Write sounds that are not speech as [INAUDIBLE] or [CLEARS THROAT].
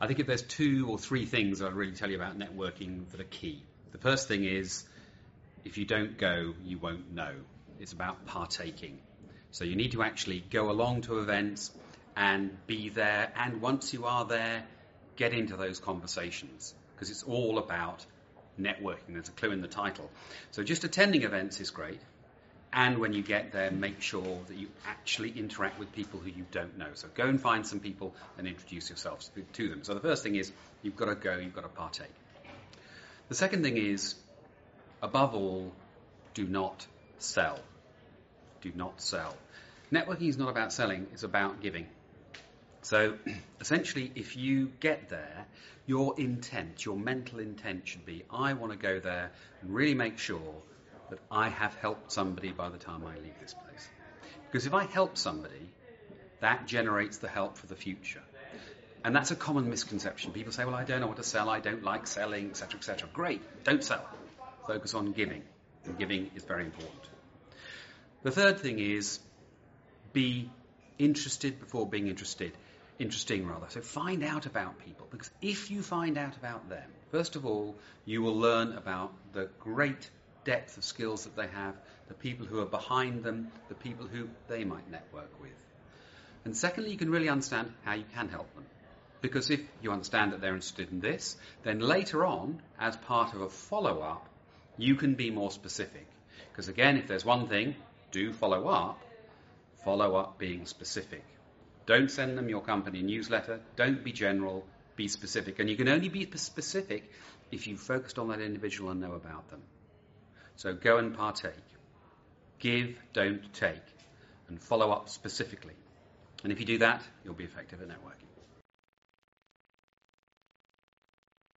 I think if there's two or three things I'll really tell you about networking that are key. The first thing is if you don't go, you won't know. It's about partaking. So you need to actually go along to events and be there. And once you are there, get into those conversations because it's all about networking. There's a clue in the title. So just attending events is great. And when you get there, make sure that you actually interact with people who you don't know. So go and find some people and introduce yourselves to them. So the first thing is you've got to go, you've got to partake. The second thing is, above all, do not sell. Do not sell. Networking is not about selling, it's about giving. So [CLEARS THROAT] essentially, if you get there, your intent, your mental intent should be I want to go there and really make sure that I have helped somebody by the time I leave this place. Because if I help somebody, that generates the help for the future. And that's a common misconception. People say, well, I don't know what to sell, I don't like selling, etc., etc. Great, don't sell. Focus on giving. And giving is very important. The third thing is be interested before being interested. Interesting, rather. So find out about people. Because if you find out about them, first of all, you will learn about the great depth of skills that they have, the people who are behind them, the people who they might network with. And secondly, you can really understand how you can help them. Because if you understand that they're interested in this, then later on, as part of a follow up, you can be more specific. Because again, if there's one thing, do follow up, follow up being specific. Don't send them your company newsletter, don't be general, be specific. And you can only be specific if you've focused on that individual and know about them. So go and partake. Give, don't take. And follow up specifically. And if you do that, you'll be effective at networking.